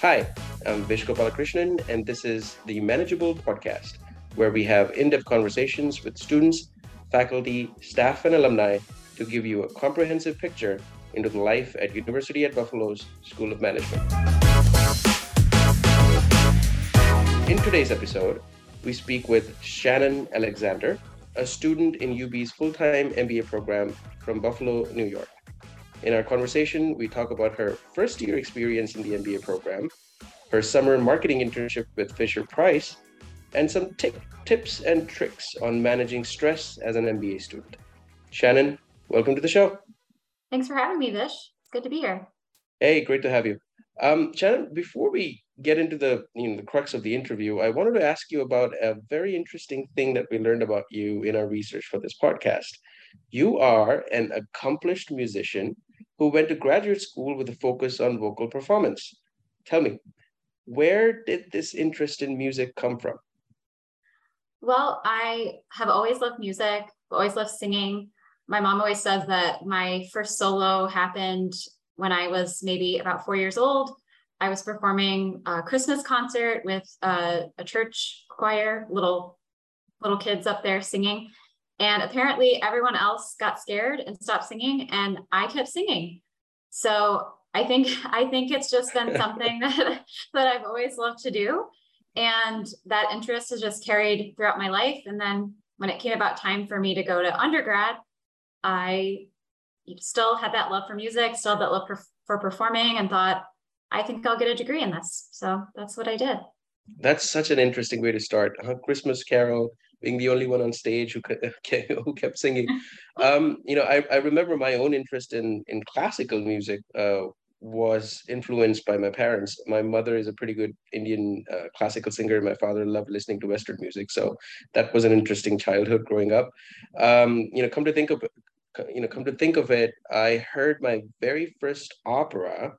Hi, I'm Vish Gopalakrishnan, and this is the Manageable Podcast, where we have in depth conversations with students, faculty, staff, and alumni to give you a comprehensive picture into the life at University at Buffalo's School of Management. In today's episode, we speak with Shannon Alexander, a student in UB's full time MBA program from Buffalo, New York. In our conversation, we talk about her first year experience in the MBA program, her summer marketing internship with Fisher Price, and some t- tips and tricks on managing stress as an MBA student. Shannon, welcome to the show. Thanks for having me, Vish. It's good to be here. Hey, great to have you. Um, Shannon, before we get into the you know the crux of the interview, I wanted to ask you about a very interesting thing that we learned about you in our research for this podcast. You are an accomplished musician who went to graduate school with a focus on vocal performance. Tell me, where did this interest in music come from? Well, I have always loved music, always loved singing. My mom always says that my first solo happened when I was maybe about four years old. I was performing a Christmas concert with a, a church choir, little little kids up there singing. And apparently everyone else got scared and stopped singing and I kept singing. So I think I think it's just been something that, that I've always loved to do. And that interest has just carried throughout my life. And then when it came about time for me to go to undergrad, I still had that love for music, still had that love for, for performing, and thought, I think I'll get a degree in this. So that's what I did. That's such an interesting way to start. A Christmas Carol, being the only one on stage who who kept singing. Um, you know, I, I remember my own interest in in classical music uh, was influenced by my parents. My mother is a pretty good Indian uh, classical singer. My father loved listening to Western music, so that was an interesting childhood growing up. Um, you know, come to think of you know, come to think of it, I heard my very first opera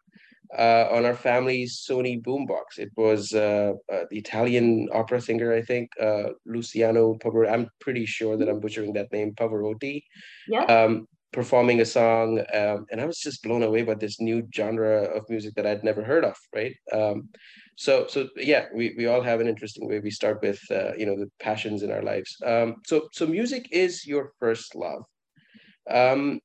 uh, on our family's Sony boombox. It was uh, uh, the Italian opera singer, I think, uh, Luciano Pavarotti. I'm pretty sure that I'm butchering that name, Pavarotti. Yeah. Um, performing a song, um, and I was just blown away by this new genre of music that I'd never heard of. Right. Um, so, so yeah, we, we all have an interesting way. We start with uh, you know the passions in our lives. Um, so, so music is your first love. Um,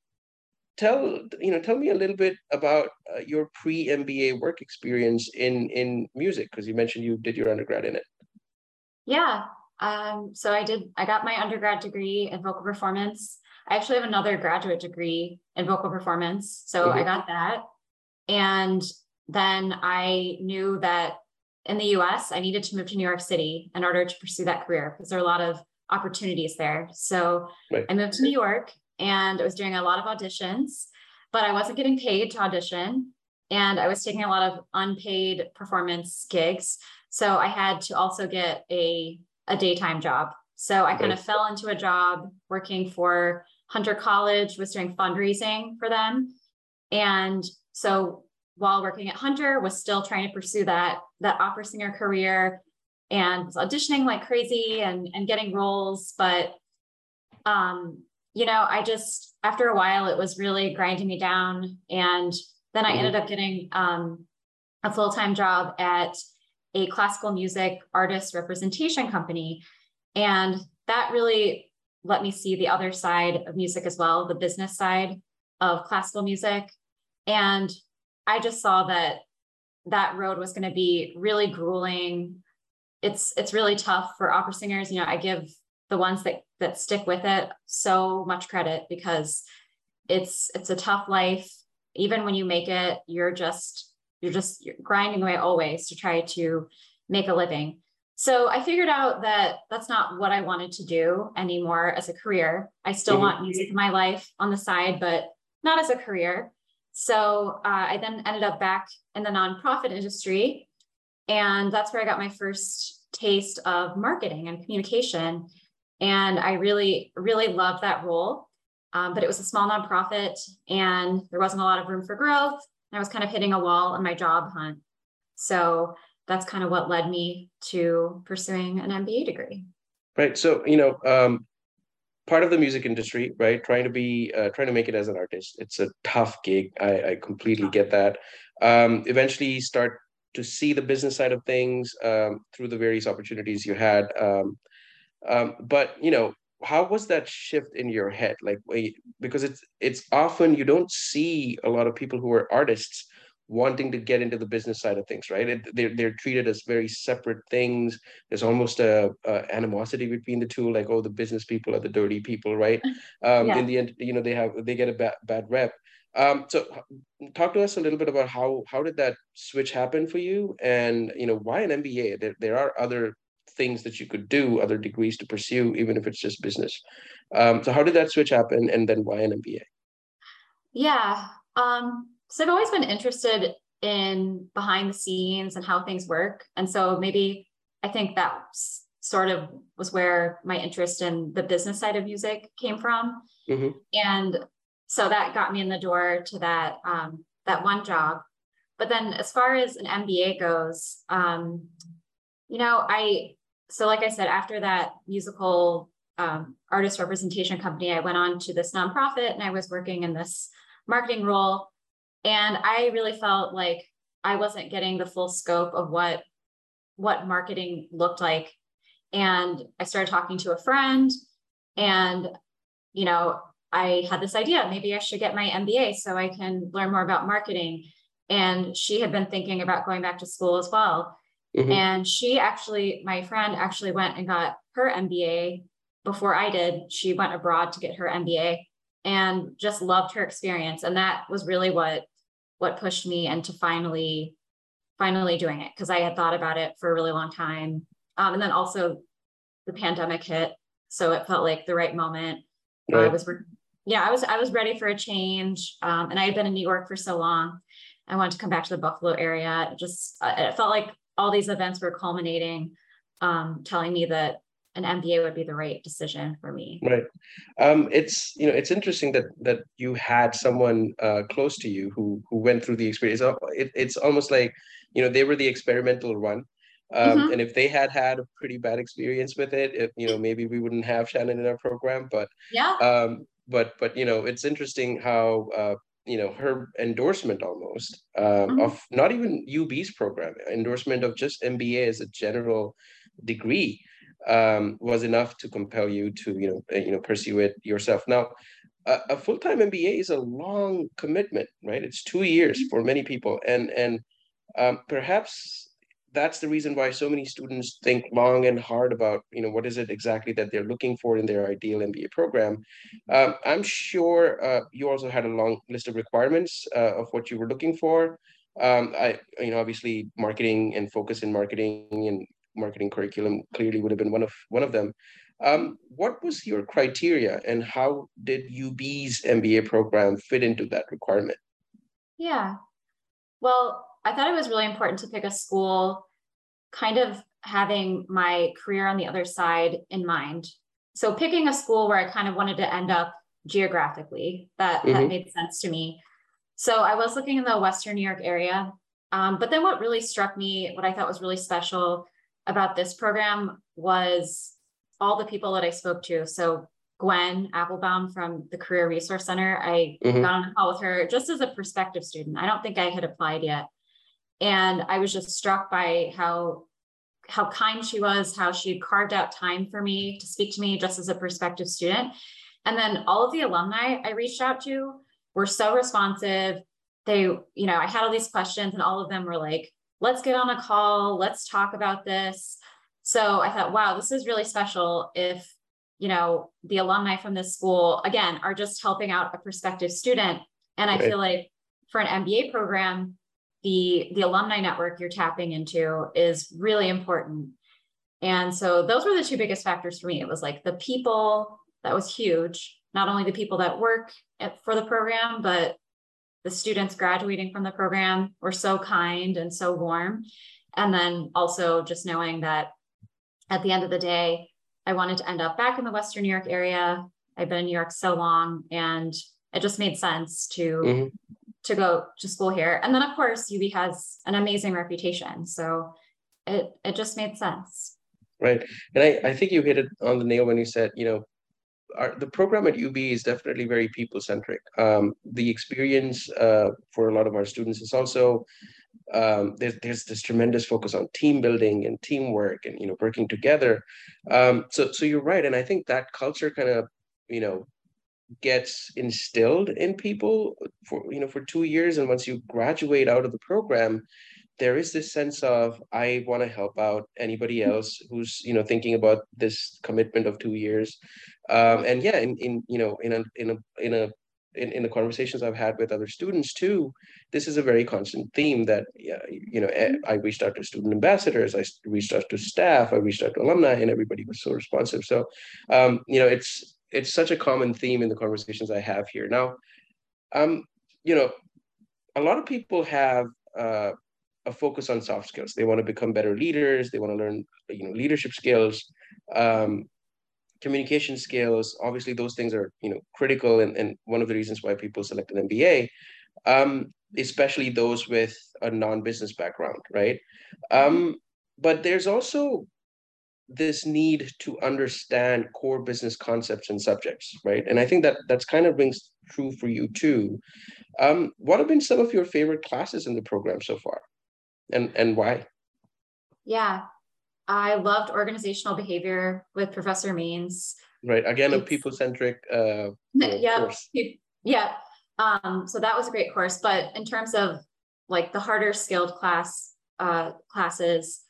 tell you know tell me a little bit about uh, your pre MBA work experience in in music because you mentioned you did your undergrad in it. Yeah. Um, so I did. I got my undergrad degree in vocal performance. I actually have another graduate degree in vocal performance. So mm-hmm. I got that, and then I knew that in the U.S. I needed to move to New York City in order to pursue that career because there are a lot of opportunities there. So right. I moved to New York and I was doing a lot of auditions, but I wasn't getting paid to audition. And I was taking a lot of unpaid performance gigs. So I had to also get a, a daytime job. So I kind of fell into a job working for Hunter College, was doing fundraising for them. And so while working at Hunter, was still trying to pursue that, that opera singer career and was auditioning like crazy and, and getting roles. But um, you know, I just, after a while, it was really grinding me down. And then I mm-hmm. ended up getting um, a full time job at a classical music artist representation company. And that really let me see the other side of music as well, the business side of classical music. And I just saw that that road was going to be really grueling. It's it's really tough for opera singers. You know, I give the ones that that stick with it so much credit because it's it's a tough life. Even when you make it you're just you're just you're grinding away always to try to make a living. So i figured out that that's not what i wanted to do anymore as a career. I still mm-hmm. want music in my life on the side but not as a career. So uh, i then ended up back in the nonprofit industry and that's where i got my first taste of marketing and communication and I really, really loved that role. Um, but it was a small nonprofit and there wasn't a lot of room for growth. I was kind of hitting a wall in my job hunt. So that's kind of what led me to pursuing an MBA degree. Right. So, you know, um, part of the music industry, right? Trying to be, uh, trying to make it as an artist. It's a tough gig. I, I completely get that. Um, eventually start to see the business side of things um, through the various opportunities you had. Um, um, but you know, how was that shift in your head? Like, because it's it's often you don't see a lot of people who are artists wanting to get into the business side of things, right? It, they're they're treated as very separate things. There's almost a, a, animosity between the two, like oh, the business people are the dirty people, right? Um, yeah. In the end, you know, they have they get a bad bad rep. Um, so talk to us a little bit about how how did that switch happen for you, and you know why an MBA? There there are other things that you could do, other degrees to pursue, even if it's just business. Um, so how did that switch happen, and then why an MBA? Yeah. Um, so I've always been interested in behind the scenes and how things work. And so maybe I think that sort of was where my interest in the business side of music came from. Mm-hmm. And so that got me in the door to that um, that one job. But then as far as an MBA goes, um, you know, I so like I said, after that musical um, artist representation company, I went on to this nonprofit and I was working in this marketing role. And I really felt like I wasn't getting the full scope of what what marketing looked like. And I started talking to a friend and you know, I had this idea, maybe I should get my MBA so I can learn more about marketing. And she had been thinking about going back to school as well. Mm-hmm. And she actually, my friend actually went and got her MBA before I did. She went abroad to get her MBA and just loved her experience. And that was really what what pushed me into finally finally doing it because I had thought about it for a really long time. Um, and then also the pandemic hit, so it felt like the right moment. Right. I was, yeah, I was I was ready for a change, um, and I had been in New York for so long. I wanted to come back to the Buffalo area. It just uh, it felt like all these events were culminating, um, telling me that an MBA would be the right decision for me. Right. Um, it's you know it's interesting that that you had someone uh, close to you who who went through the experience. It, it's almost like you know they were the experimental one. Um, mm-hmm. And if they had had a pretty bad experience with it, if, you know maybe we wouldn't have Shannon in our program. But yeah. Um, but but you know it's interesting how uh, you know her endorsement almost um, mm-hmm. of not even UB's program endorsement of just MBA as a general degree um, was enough to compel you to you know eh, you know pursue it yourself. Now, a, a full time MBA is a long commitment, right? It's two years for many people, and and um, perhaps that's the reason why so many students think long and hard about you know what is it exactly that they're looking for in their ideal MBA program. Um, I'm sure uh, you also had a long list of requirements uh, of what you were looking for. Um, I you know obviously marketing and focus in marketing and marketing curriculum clearly would have been one of one of them. Um, what was your criteria and how did UB's MBA program fit into that requirement? Yeah. Well, I thought it was really important to pick a school kind of having my career on the other side in mind. So picking a school where I kind of wanted to end up geographically, that, mm-hmm. that made sense to me. So I was looking in the Western New York area. Um, but then what really struck me, what I thought was really special about this program was all the people that I spoke to. So Gwen Applebaum from the Career Resource Center, I mm-hmm. got on a call with her just as a prospective student. I don't think I had applied yet. And I was just struck by how how kind she was, how she carved out time for me to speak to me just as a prospective student. And then all of the alumni I reached out to were so responsive. They, you know, I had all these questions and all of them were like, let's get on a call, let's talk about this. So I thought, wow, this is really special if, you know, the alumni from this school, again, are just helping out a prospective student. And I right. feel like for an MBA program, the, the alumni network you're tapping into is really important. And so those were the two biggest factors for me. It was like the people, that was huge, not only the people that work at, for the program, but the students graduating from the program were so kind and so warm. And then also just knowing that at the end of the day, I wanted to end up back in the Western New York area. I've been in New York so long and it just made sense to mm-hmm. To go to school here. And then of course UB has an amazing reputation. So it it just made sense. Right. And I, I think you hit it on the nail when you said, you know, our, the program at UB is definitely very people centric. Um, the experience uh, for a lot of our students is also um, there's, there's this tremendous focus on team building and teamwork and you know working together um, so so you're right and i think that culture kind of you know gets instilled in people for you know for two years and once you graduate out of the program there is this sense of i want to help out anybody mm-hmm. else who's you know thinking about this commitment of two years um, and yeah in, in you know in a in a in a in, in the conversations I've had with other students too, this is a very constant theme that, yeah, you know, eh, mm-hmm. I reached out to student ambassadors, I reached out to staff, I reached out to alumni, and everybody was so responsive. So, um, you know, it's it's such a common theme in the conversations I have here. Now, um, you know, a lot of people have uh, a focus on soft skills. They want to become better leaders. They want to learn, you know, leadership skills, um, communication skills. Obviously, those things are, you know, critical and, and one of the reasons why people select an MBA, um, especially those with a non-business background, right? Um, but there's also this need to understand core business concepts and subjects, right? And I think that that's kind of rings true for you too. Um, what have been some of your favorite classes in the program so far, and and why? Yeah, I loved organizational behavior with Professor Means. Right. Again, it's, a people-centric uh, yeah, course. Yeah. Um, so that was a great course. But in terms of like the harder skilled class uh, classes,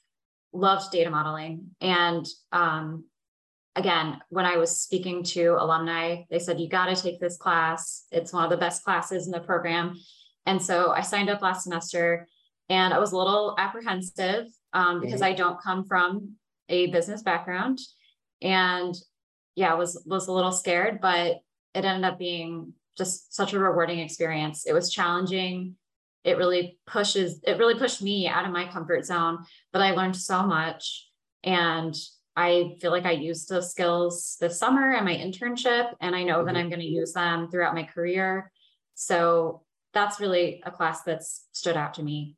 loved data modeling. And um, again, when I was speaking to alumni, they said, you got to take this class. It's one of the best classes in the program. And so I signed up last semester and I was a little apprehensive um, because mm-hmm. I don't come from a business background. And yeah, was was a little scared, but it ended up being just such a rewarding experience. It was challenging it really pushes it really pushed me out of my comfort zone but i learned so much. And i feel like i used those skills this summer and my internship and i know mm-hmm. that i'm going to use them throughout my career. So that's really a class that's stood out to me.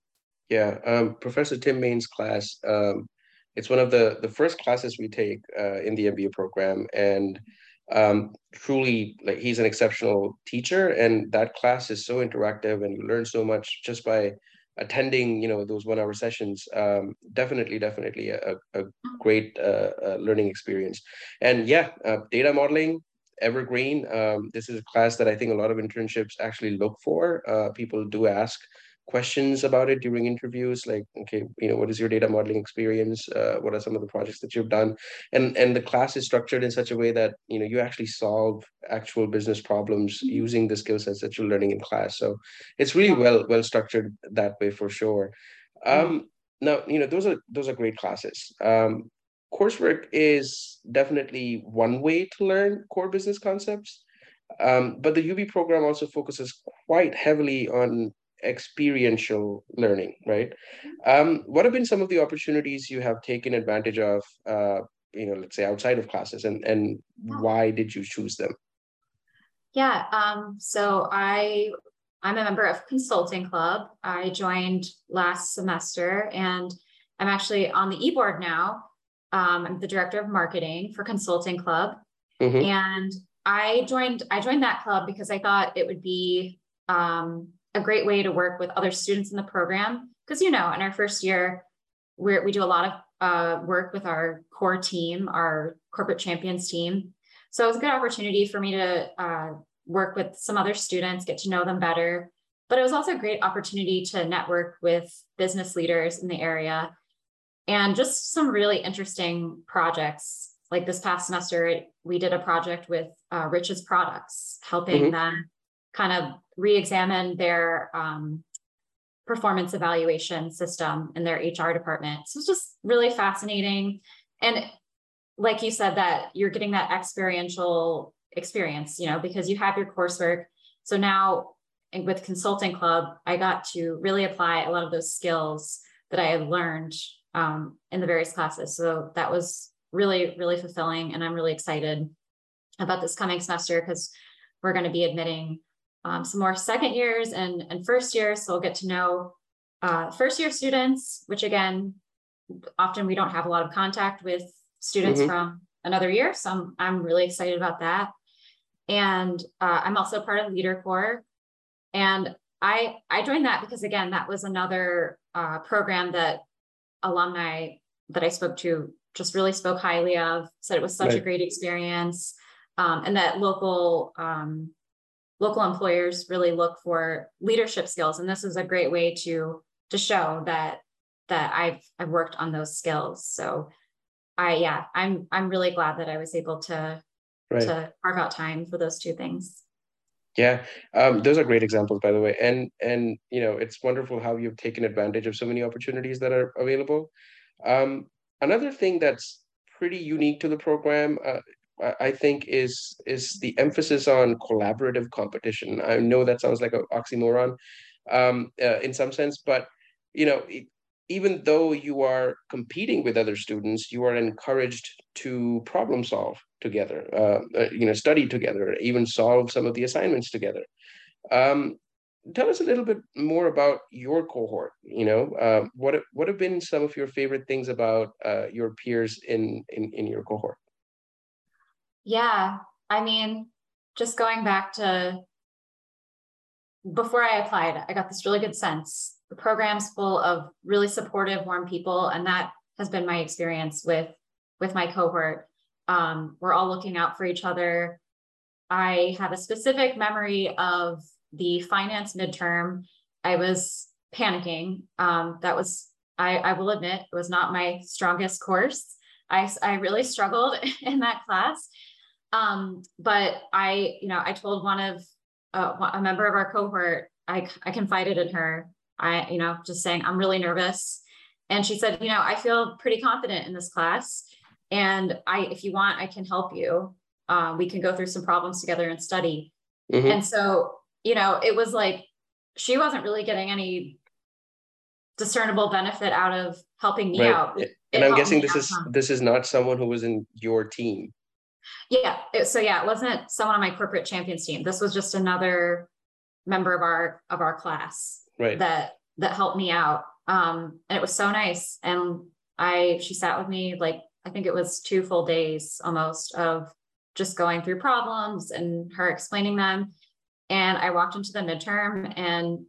Yeah um, professor tim main's class um, it's one of the the first classes we take uh, in the mba program. And um, truly like he's an exceptional teacher and that class is so interactive and you learn so much just by attending you know those one hour sessions. Um, definitely definitely a, a great uh, uh, learning experience. And yeah uh, data modeling evergreen. Um, this is a class that i think a lot of internships actually look for. Uh, people do ask questions about it during interviews like okay you know what is your data modeling experience? Uh, what are some of the projects that you've done? And and the class is structured in such a way that you know you actually solve actual business problems mm-hmm. using the skill sets that you're learning in class. So it's really well well structured that way for sure. Mm-hmm. um now you know those are those are great classes. Um coursework is definitely one way to learn core business concepts. Um, but the UB program also focuses quite heavily on experiential learning, right? Um, what have been some of the opportunities you have taken advantage of, uh, you know, let's say outside of classes, and and why did you choose them? Yeah, um, so I I'm a member of Consulting Club. I joined last semester, and I'm actually on the e-board now. Um, I'm the director of marketing for Consulting Club, mm-hmm. and I joined I joined that club because I thought it would be um, a great way to work with other students in the program. Because, you know, in our first year, we we do a lot of uh, work with our core team, our corporate champions team. So it was a good opportunity for me to uh, work with some other students, get to know them better. But it was also a great opportunity to network with business leaders in the area and just some really interesting projects. Like this past semester, we did a project with uh, Rich's Products, helping mm-hmm. them kind of re-examine their um, performance evaluation system in their HR department. So it's just really fascinating. And like you said, that you're getting that experiential experience, you know, because you have your coursework. So now with Consulting Club, I got to really apply a lot of those skills that I had learned um, in the various classes. So that was really, really fulfilling. And I'm really excited about this coming semester because we're going to be admitting um, some more second years and, and first years. So we'll get to know uh, first year students, which again, often we don't have a lot of contact with students mm-hmm. from another year. So I'm, I'm really excited about that. And uh, I'm also part of Leader Corps. And I I joined that because again, that was another uh, program that alumni that I spoke to just really spoke highly of. Said it was such right. a great experience, um, and that local um, local employers really look for leadership skills, and this is a great way to to show that that I've I've worked on those skills. So I yeah, I'm I'm really glad that I was able to right. to carve out time for those two things. Yeah, um, those are great examples, by the way, and and you know it's wonderful how you've taken advantage of so many opportunities that are available. Um, another thing that's pretty unique to the program, uh, I think, is is the emphasis on collaborative competition. I know that sounds like an oxymoron um, uh, in some sense, but you know, even though you are competing with other students, you are encouraged to problem solve together, uh, uh, you know, study together, even solve some of the assignments together. Um, tell us a little bit more about your cohort. You know, uh, what what have been some of your favorite things about uh, your peers in, in in your cohort? Yeah, I mean, just going back to before I applied, I got this really good sense the program's full of really supportive, warm people, and that has been my experience with with my cohort. Um, we're all looking out for each other. I have a specific memory of the finance midterm. I was panicking. Um, that was, I, I will admit, it was not my strongest course. I, I really struggled in that class. Um, but I, you know, I told one of uh, a member of our cohort, I, I confided in her I, you know, just saying, I'm really nervous. And she said, you know, I feel pretty confident in this class. And I, if you want, I can help you. Um, we can go through some problems together and study. Mm-hmm. And so, you know, it was like she wasn't really getting any discernible benefit out of helping me right. out. It and I'm guessing this is this is not someone who was in your team. Yeah. It, so yeah, it wasn't someone on my corporate champions team. This was just another member of our of our class right. that that helped me out. Um, and it was so nice. And I she sat with me like I think it was two full days almost of just going through problems and her explaining them. And I walked into the midterm and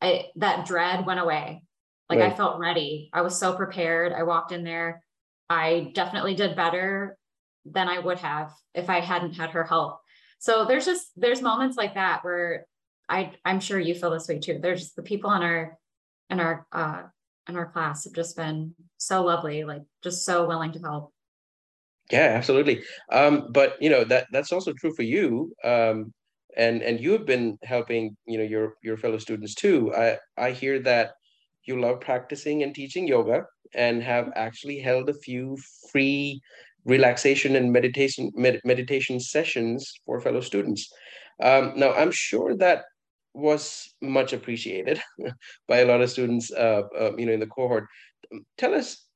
I that dread went away. Like right. I felt ready. I was so prepared. I walked in there. I definitely did better than I would have if I hadn't had her help. So there's just there's moments like that where I I'm sure you feel this way too. There's just the people in our in our uh in our class have just been so lovely, like just so willing to help. Yeah, absolutely. Um, but you know that that's also true for you. Um, and and you have been helping you know your your fellow students too. I I hear that you love practicing and teaching yoga and have actually held a few free relaxation and meditation med- meditation sessions for fellow students. Um, now I'm sure that was much appreciated by a lot of students, uh, uh, you know, in the cohort. Tell us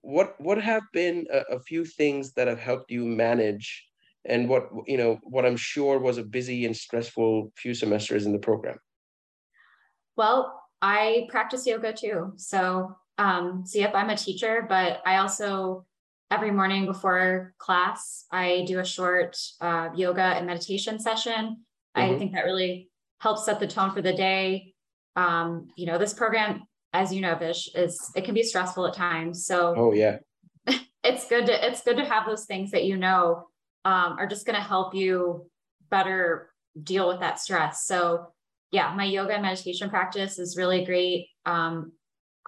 what what have been a, a, few things that have helped you manage, and what you know, what I'm sure was a busy and stressful few semesters in the program. Well, I practice yoga too. So, um, see, if I'm a teacher, but I also every morning before class I do a short uh, yoga and meditation session. Mm-hmm. I think that really helps set the tone for the day. Um, you know, this program, as you know, Vish, is it can be stressful at times. So oh yeah. it's good to it's good to have those things that you know um, are just going to help you better deal with that stress. So yeah, my yoga and meditation practice is really great. Um,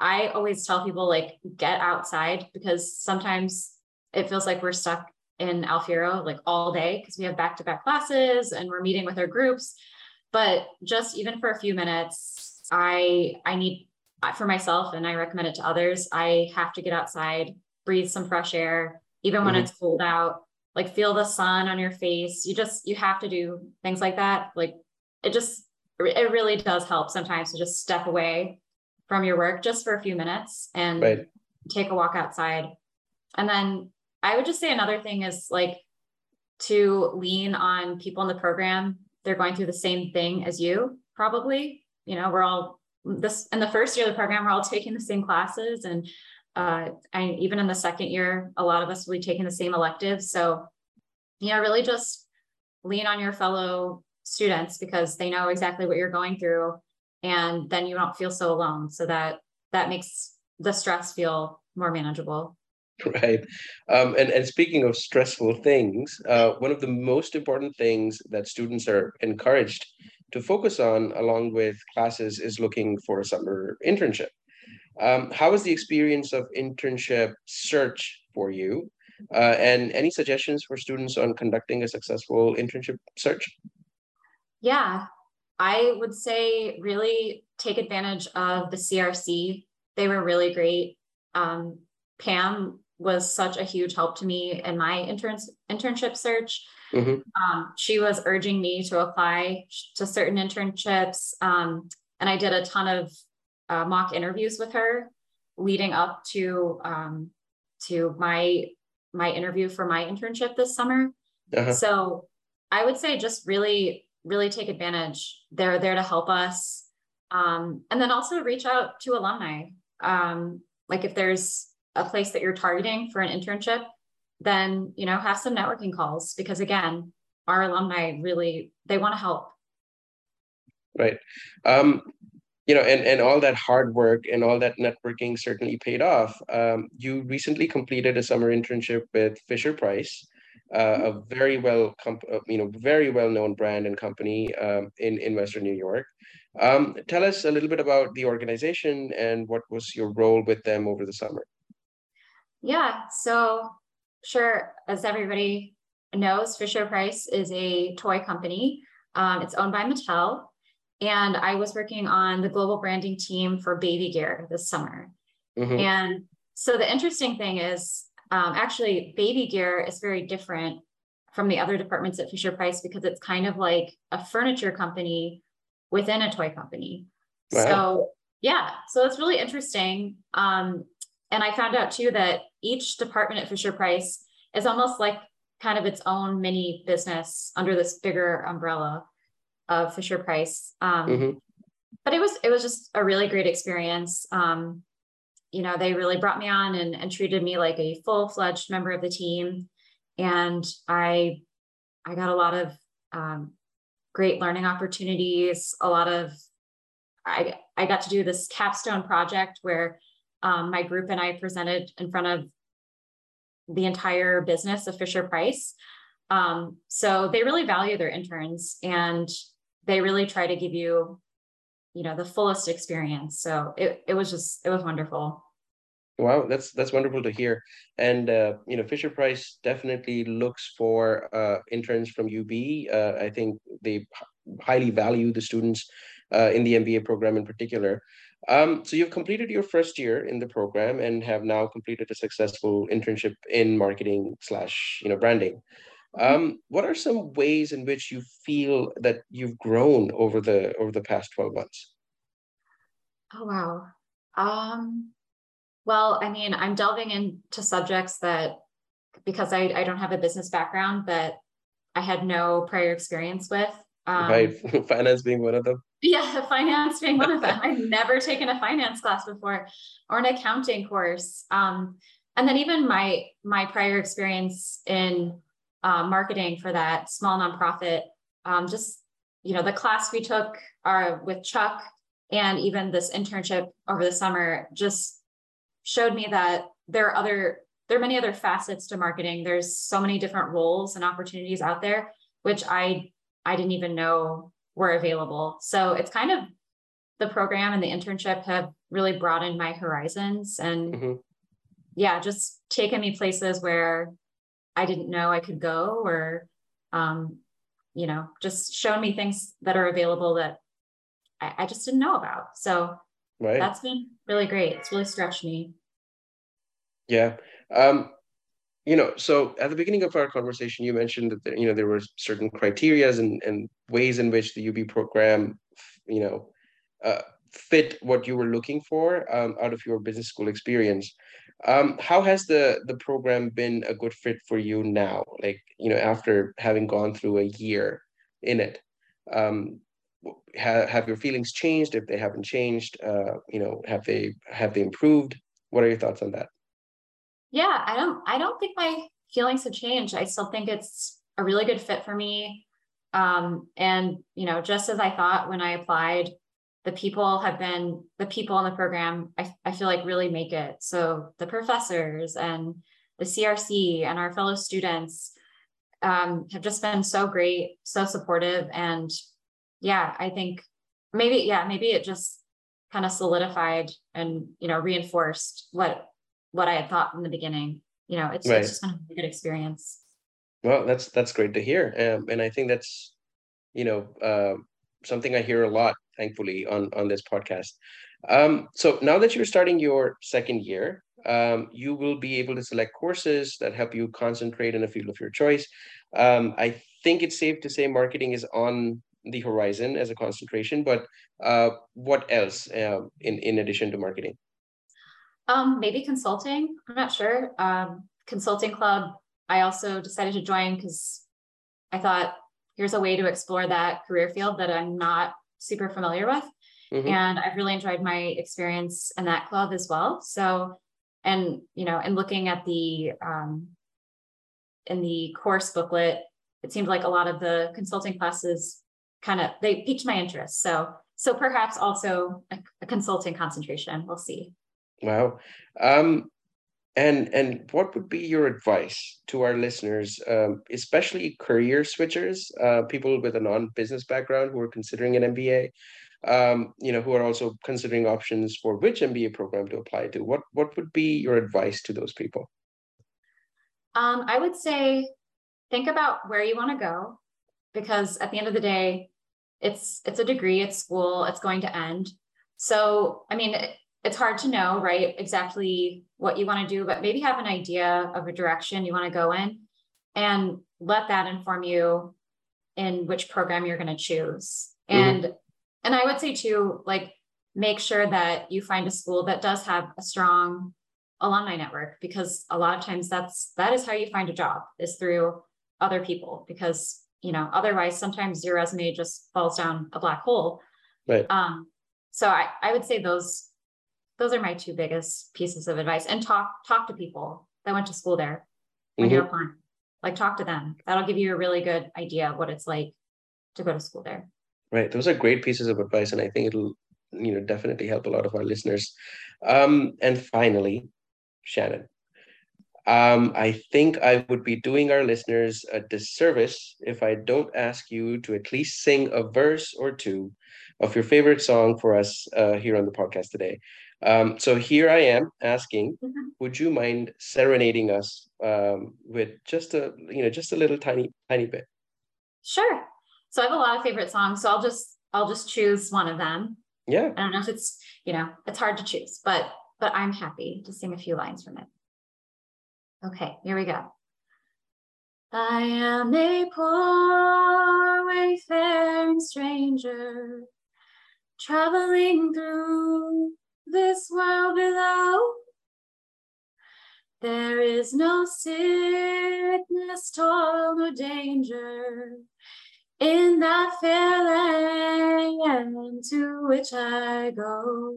I always tell people like get outside because sometimes it feels like we're stuck in Alfiero like all day because we have back to back classes and we're meeting with our groups. But just even for a few minutes i i need for myself and i recommend it to others i have to get outside breathe some fresh air even when mm-hmm. it's cold out like feel the sun on your face. You just you have to do things like that. Like it just it really does help sometimes to just step away from your work just for a few minutes and right. take a walk outside. And then i would just say another thing is like to lean on people in the program. They're going through the same thing as you probably. You know we're all this in the first year of the program we're all taking the same classes. And uh, and even in the second year a lot of us will be taking the same electives. So you know really just lean on your fellow students because they know exactly what you're going through and then you don't feel so alone. So that that makes the stress feel more manageable. Right. Um, and, and speaking of stressful things, uh, one of the most important things that students are encouraged to focus on along with classes is looking for a summer internship. Um, how was the experience of internship search for you? Uh, and any suggestions for students on conducting a successful internship search? Yeah, I would say really take advantage of the CRC. They were really great. Um, Pam was such a huge help to me in my interns, internship search. Mm-hmm. Um, she was urging me to apply to certain internships. Um, and I did a ton of uh, mock interviews with her leading up to um, to my my interview for my internship this summer. Uh-huh. So I would say just really really take advantage. They're there to help us, um, and then also reach out to alumni. Um, like if there's a place that you're targeting for an internship, then you know have some networking calls because again, our alumni really they want to help. Right. Um, you know, and, and all that hard work and all that networking certainly paid off. Um, you recently completed a summer internship with Fisher Price, uh, a very well, comp- uh, you know, very well known brand and company um, in in Western New York. Um, tell us a little bit about the organization and what was your role with them over the summer. Yeah, so sure, as everybody knows, Fisher Price is a toy company. Um, it's owned by Mattel, and I was working on the global branding team for baby gear this summer. Mm-hmm. And so the interesting thing is, um, actually, baby gear is very different from the other departments at Fisher Price because it's kind of like a furniture company within a toy company. Wow. So yeah, so it's really interesting. Um, and I found out too that each department at Fisher Price is almost like kind of its own mini business under this bigger umbrella of Fisher Price. Um, mm-hmm. But it was it was just a really great experience. Um, you know, they really brought me on and, and treated me like a full fledged member of the team, and I I got a lot of um, great learning opportunities. A lot of I I got to do this capstone project where um, my group and I presented in front of the entire business of Fisher Price. Um, so they really value their interns and they really try to give you you know the fullest experience. So it, it was just it was wonderful. Wow that's that's wonderful to hear. And uh, you know fisher price definitely looks for uh, interns from ub uh, i think they highly value the students uh, in the mba program in particular. Um, so you've completed your first year in the program and have now completed a successful internship in marketing slash you know branding. Um, what are some ways in which you feel that you've grown over the over the past 12 months? Oh wow. Um, well, I mean, I'm delving into subjects that because I, I don't have a business background that I had no prior experience with. Um, right, finance being one of them. Yeah, finance being one of them. I've never taken a finance class before or an accounting course. Um, and then even my my prior experience in uh, marketing for that small nonprofit. Um, just you know, the class we took are with Chuck and even this internship over the summer just showed me that there are other there are many other facets to marketing. There's so many different roles and opportunities out there, which I I didn't even know were available. So it's kind of the program and the internship have really broadened my horizons and mm-hmm. yeah, just taken me places where I didn't know I could go or, um, you know, just showing me things that are available that I, I just didn't know about. So right. that's been really great. It's really stretched me. Yeah. Um, you know, so at the beginning of our conversation, you mentioned that, there, you know, there were certain criterias and, and ways in which the UB program, you know, uh, fit what you were looking for um, out of your business school experience. Um, how has the the program been a good fit for you now? Like you know, after having gone through a year in it, um, have have your feelings changed? If they haven't changed, uh, you know, have they have they improved? What are your thoughts on that? Yeah, I don't I don't think my feelings have changed. I still think it's a really good fit for me. Um, and you know, just as I thought when I applied, the people have been the people in the program I, I feel like really make it. So the professors and the crc and our fellow students um, have just been so great so supportive. And yeah i think maybe yeah maybe it just kind of solidified and you know reinforced what what i had thought from the beginning. You know it's, right. it's just been a good experience. Well that's that's great to hear. Um, and i think that's you know uh, something i hear a lot thankfully on on this podcast. Um, so now that you're starting your second year um, you will be able to select courses that help you concentrate in a field of your choice. Um, i think it's safe to say marketing is on the horizon as a concentration but uh, what else uh, in in addition to marketing? Um, maybe consulting. I'm not sure. Um, consulting club i also decided to join because i thought here's a way to explore that career field that i'm not super familiar with. Mm-hmm. And I've really enjoyed my experience in that club as well. So, and you know, in looking at the um, in the course booklet, it seemed like a lot of the consulting classes kind of they piqued my interest. So, so perhaps also a, a consulting concentration. We'll see. Wow. Um, and and what would be your advice to our listeners, um, especially career switchers, uh, people with a non-business background who are considering an MBA, um, you know, who are also considering options for which MBA program to apply to? What what would be your advice to those people? Um, I would say think about where you want to go, because at the end of the day, it's it's a degree, it's school, it's going to end. So, I mean, it's hard to know, right, exactly what you want to do, but maybe have an idea of a direction you want to go in and let that inform you in which program you're going to choose. Mm-hmm. And and I would say too, like make sure that you find a school that does have a strong alumni network because a lot of times that's that is how you find a job is through other people because you know otherwise sometimes your resume just falls down a black hole right um so i i would say those those are my two biggest pieces of advice. And talk talk to people that went to school there when mm-hmm. you're applying. Like talk to them. That'll give you a really good idea of what it's like to go to school there. Right. Those are great pieces of advice and i think it'll you know definitely help a lot of our listeners. Um and finally shannon. Um, I think I would be doing our listeners a disservice if I don't ask you to at least sing a verse or two of your favorite song for us uh, here on the podcast today. Um, so here I am asking, mm-hmm. would you mind serenading us um, with just a you know just a little tiny tiny bit? Sure. So I have a lot of favorite songs, so I'll just I'll just choose one of them. Yeah. I don't know if it's you know it's hard to choose, but but I'm happy to sing a few lines from it. Okay, here we go. I am a poor wayfaring stranger traveling through this world below. There is no sickness, toil, nor danger in that fair land to which I go.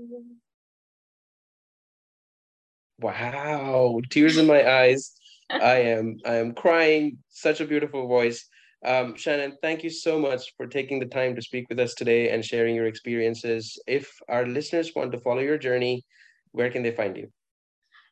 Wow, tears in my eyes. I am I am crying. Such a beautiful voice. Um, Shannon, thank you so much for taking the time to speak with us today and sharing your experiences. If our listeners want to follow your journey, where can they find you?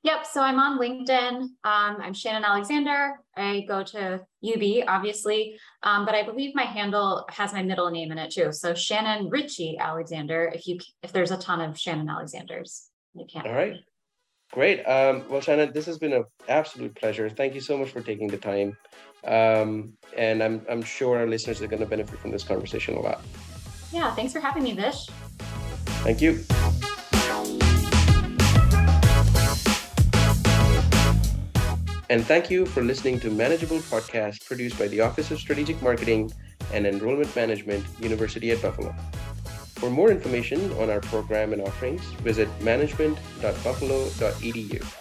Yep. So I'm on LinkedIn. Um, I'm Shannon Alexander. I go to UB, obviously, um, but I believe my handle has my middle name in it too. So Shannon Ritchie Alexander. If you if there's a ton of Shannon Alexanders, you can't. All right. Great. Um, well, Shannon, this has been an absolute pleasure. Thank you so much for taking the time. Um, and I'm, I'm sure our listeners are going to benefit from this conversation a lot. Yeah, thanks for having me, Vish. Thank you. And thank you for listening to Manageable Podcast produced by the Office of Strategic Marketing and Enrollment Management, University at Buffalo. For more information on our program and offerings, visit management.buffalo.edu.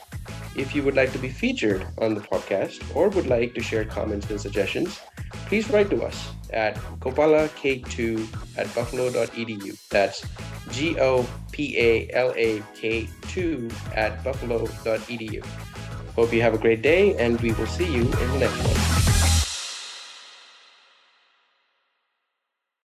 If you would like to be featured on the podcast or would like to share comments and suggestions, please write to us at gopalak2 at buffalo.edu. That's G O P A L A K 2 at buffalo.edu. Hope you have a great day, and we will see you in the next one.